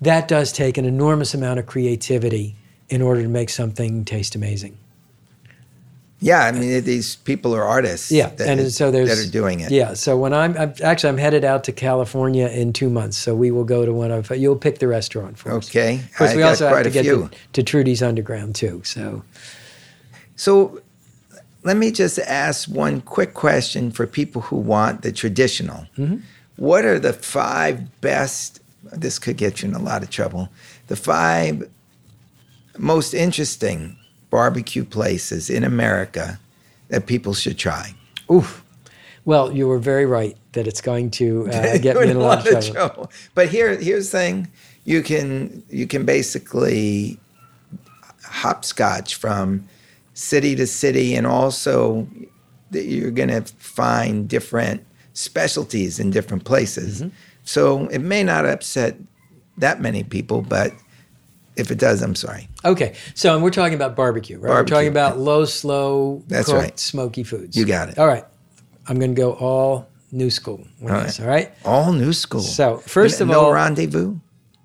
that does take an enormous amount of creativity in order to make something taste amazing. yeah, I mean these people are artists. Yeah, that, and so there's that are doing it. Yeah, so when I'm, I'm actually I'm headed out to California in two months, so we will go to one of you'll pick the restaurant for us. Okay, Of course, I we also have to get to, to Trudy's Underground too. So So let me just ask one quick question for people who want the traditional. What are the five best? This could get you in a lot of trouble. The five most interesting barbecue places in America that people should try. Oof. Well, you were very right that it's going to uh, get me in a lot of trouble. But here, here's the thing: you can you can basically hopscotch from city to city, and also that you're going to find different specialties in different places. Mm-hmm. So it may not upset that many people, but if it does, I'm sorry. Okay, so and we're talking about barbecue, right? Barbecue. We're talking about low, slow, That's cooked, right. smoky foods. You got it. All right, I'm going to go all new school with All this. right. All right. All new school. So, first of no all- rendezvous.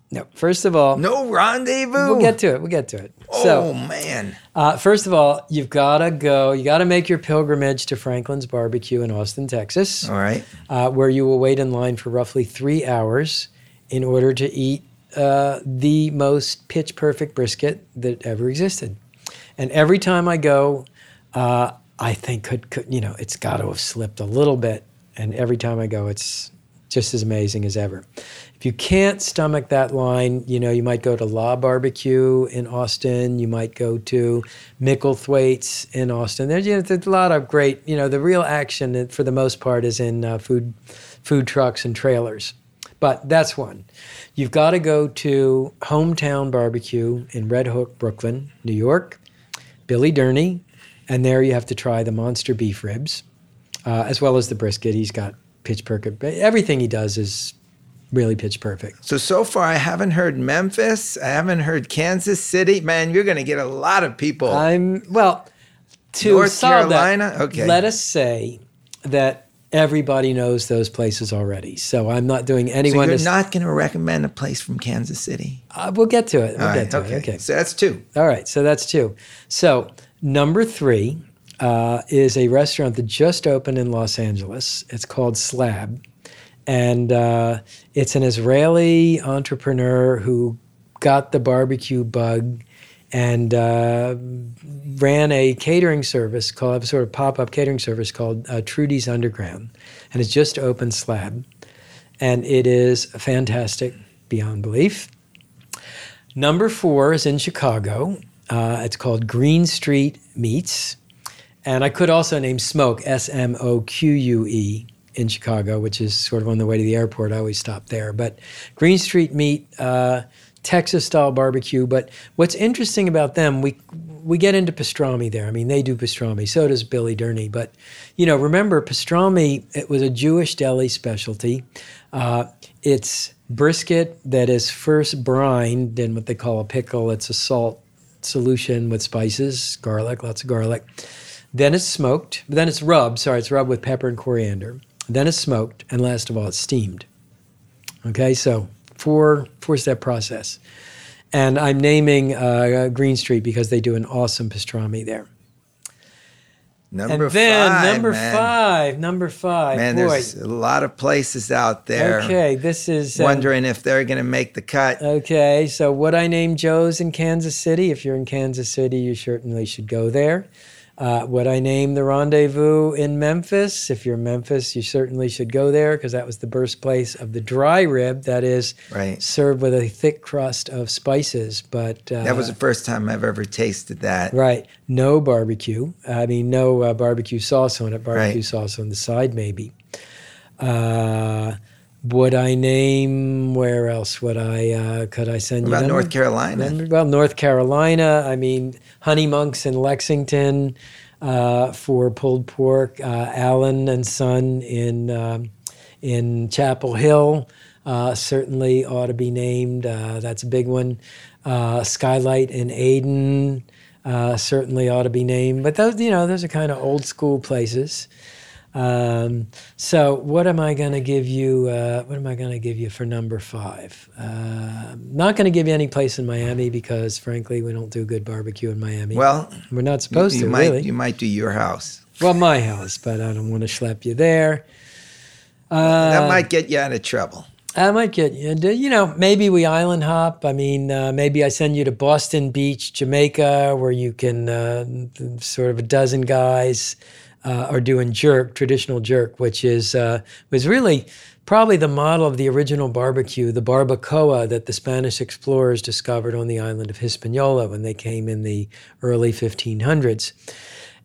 No, first of all, No rendezvous. we'll get to it. We'll get to it. Oh So, man. uh, first of all, you've got to go. You got to make your pilgrimage to Franklin's Barbecue in Austin, Texas. All right. uh, where you will wait in line for roughly three hours in order to eat uh, the most pitch perfect brisket that ever existed. And every time I go, uh, I think could, could you know it's got to have slipped a little bit. And every time I go, it's just as amazing as ever. If you can't stomach that line, you know you might go to La Barbecue in Austin. You might go to Micklethwait's in Austin. There's, you know, there's a lot of great. You know, the real action for the most part is in uh, food food trucks and trailers. But that's one. You've got to go to Hometown Barbecue in Red Hook, Brooklyn, New York, Billy Durney, and there you have to try the monster beef ribs, uh, as well as the brisket. He's got pitch perfect. Everything he does is really pitch perfect. So so far, I haven't heard Memphis. I haven't heard Kansas City. Man, you're going to get a lot of people. I'm well to North Carolina? That, Okay. Let us say that everybody knows those places already. So I'm not doing anyone. so you're to, not going to recommend a place from Kansas City. uh, we'll get to it. We'll All get right. to Okay. it. Okay. So that's two. All right, so that's two. So number three uh, is a restaurant that just opened in Los Angeles. It's called Slab, and uh, it's an Israeli entrepreneur who got the barbecue bug and uh, ran a catering service called a sort of pop-up catering service called uh, Trudy's Underground, and it's just opened Slab, and it is fantastic beyond belief. Number four is in Chicago. Uh, it's called Green Street Meats. And I could also name Smoque, S M O Q U E, in Chicago, which is sort of on the way to the airport. I always stop there. But Green Street Meat, uh, Texas style barbecue. But what's interesting about them, we we get into pastrami there. I mean, they do pastrami. So does Billy Durney. But you know, remember pastrami? It was a Jewish deli specialty. Uh, it's brisket that is first brined in what they call a pickle. It's a salt solution with spices, garlic, lots of garlic. Then it's smoked. Then it's rubbed. Sorry, it's rubbed with pepper and coriander. Then it's smoked, and last of all, it's steamed. Okay, so four four step process. And I'm naming uh, Green Street because they do an awesome pastrami there. Number and then five. number man. five, number five. Man, Boy, there's a lot of places out there. okay, this is um, Wondering if they're going to make the cut. Okay, so what I named Joe's in Kansas City. If you're in Kansas City, you certainly should go there. Uh, what I name the Rendezvous in Memphis. If you're in Memphis, you certainly should go there because that was the birthplace of the dry rib. That is Right. served with a thick crust of spices. But uh, That was the first time I've ever tasted that. right. No barbecue. I mean, no uh, barbecue sauce on it. Barbecue Right. sauce on the side, maybe. Would I name where else would I? Uh, could I send What you about? North Carolina? Well, North Carolina. I mean, Honey Monks in Lexington uh, for pulled pork. Uh, Allen and Son in um, in Chapel Hill uh, certainly ought to be named. Uh, that's a big one. Uh, Skylight in Ayden uh, certainly ought to be named. But those, you know, those are kind of old school places. Um, so what am I going to give you? Uh, what am I going to give you for number five? Uh, not going to give you any place in Miami because, frankly, we don't do good barbecue in Miami. Well, we're not supposed you to, might really. you might do your house. well, my house, but I don't want to schlep you there. Uh, that might get you out of trouble. I might get you. You know, maybe we island hop. I mean, uh, maybe I send you to Boston Beach, Jamaica, where you can uh, sort of a dozen guys uh, are doing jerk, traditional jerk, which is uh, was really probably the model of the original barbecue, the barbacoa that the Spanish explorers discovered on the island of Hispaniola when they came in the early 1500s.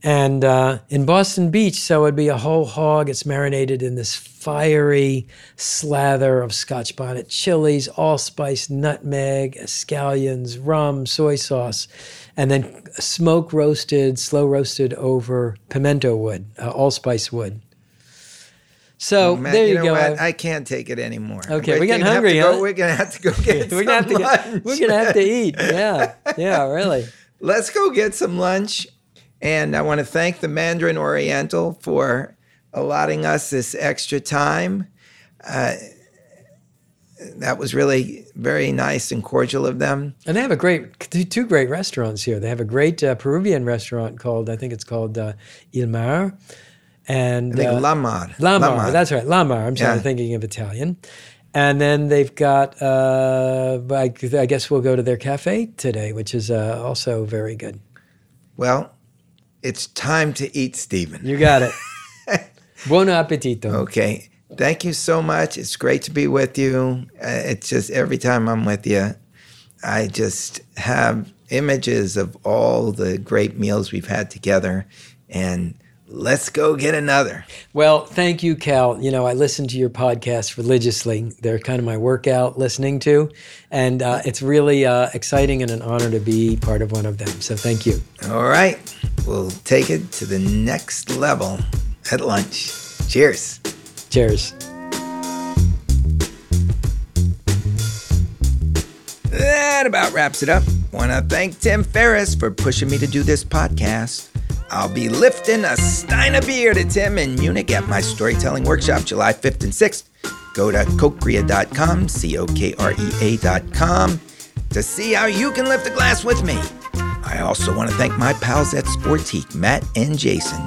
And uh, in Boston Beach, so it'd be a whole hog. It's marinated in this fiery slather of Scotch bonnet chilies, allspice, nutmeg, scallions, rum, soy sauce, and then smoke roasted, slow roasted over pimento wood, uh, allspice wood. So Man, there you, know go. what? I can't take it anymore. Okay, we're getting hungry, to go- We're gonna have to go get we're gonna have to get, we're gonna have to eat. Yeah, yeah, really. Let's go get some lunch. And I want to thank the Mandarin Oriental for allotting us this extra time. Uh, that was really very nice and cordial of them. And they have a great, two- great restaurants here. They have a great uh, Peruvian restaurant called, I think it's called uh, Il Mar. And I think uh, La Mar. Lamar, that's right, La Mar. I'm sorry, Yeah. thinking of Italian. And then they've got, uh, I, I guess we'll go to their cafe today, which is uh, also very good. Well, it's time to eat, Steven. You got it. Buon appetito. Okay. Thank you so much. It's great to be with you. Uh, it's just every time I'm with you, I just have images of all the great meals we've had together and let's go get another. Well, thank you, Cal. You know, I listen to your podcasts religiously. They're kind of my workout listening to, and uh, it's really uh, exciting and an honor to be part of one of them. So thank you. All right, we'll take it to the next level at lunch. Cheers. Cheers. That about wraps it up. Want to thank Tim Ferriss for pushing me to do this podcast. I'll be lifting a stein of beer to Tim in Munich at my storytelling workshop July 5th and 6th. Go to cokrea.com, C O K R E A.com, to see how you can lift a glass with me. I also want to thank my pals at Sportiqe, Matt and Jason,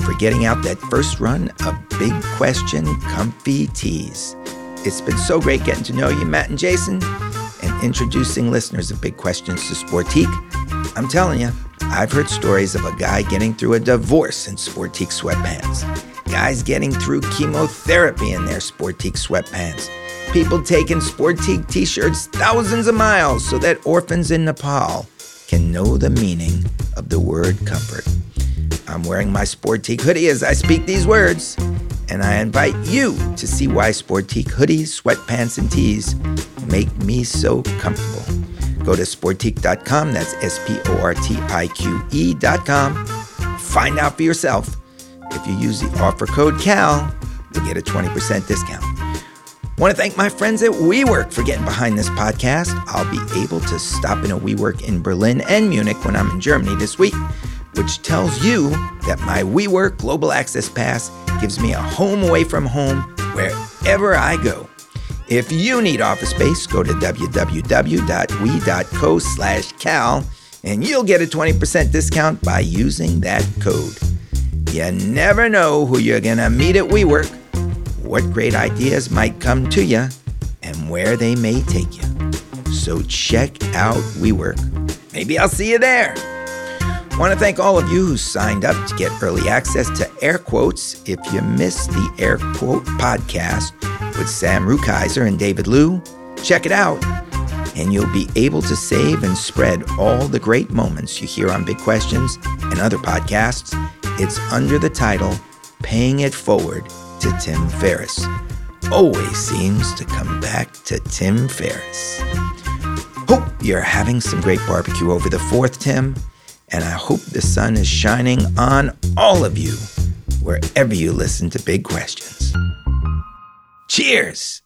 for getting out that first run of Big Question Comfy Tees. It's been so great getting to know you, Matt and Jason, and introducing listeners of Big Questions to Sportiqe. I'm telling you, I've heard stories of a guy getting through a divorce in Sportiqe sweatpants, guys getting through chemotherapy in their Sportiqe sweatpants, people taking Sportiqe t shirts thousands of miles so that orphans in Nepal can know the meaning of the word comfort. I'm wearing my Sportiqe hoodie as I speak these words, and I invite you to see why Sportiqe hoodies, sweatpants, and tees make me so comfortable. Go to sportiqe.com, that's S P O R T I Q E.com. Find out for yourself. If you use the offer code CAL, you'll get a 20% discount. Want to thank my friends at WeWork for getting behind this podcast. I'll be able to stop in a WeWork in Berlin and Munich when I'm in Germany this week, which tells you that my WeWork Global Access Pass gives me a home away from home wherever I go. If you need office space, go to www.we.co slash cal and you'll get a 20% discount by using that code. You never know who you're going to meet at WeWork, what great ideas might come to you, and where they may take you. So check out WeWork. Maybe I'll see you there. Want to thank all of you who signed up to get early access to Air Quotes. If you missed the Air Quote podcast, with Sam Rukeyser and David Liu. Check it out, and you'll be able to save and spread all the great moments you hear on Big Questions and other podcasts. It's under the title Paying It Forward to Tim Ferriss. Always seems to come back to Tim Ferriss. Hope you're having some great barbecue over the 4th, Tim, and I hope the sun is shining on all of you wherever you listen to Big Questions. Cheers!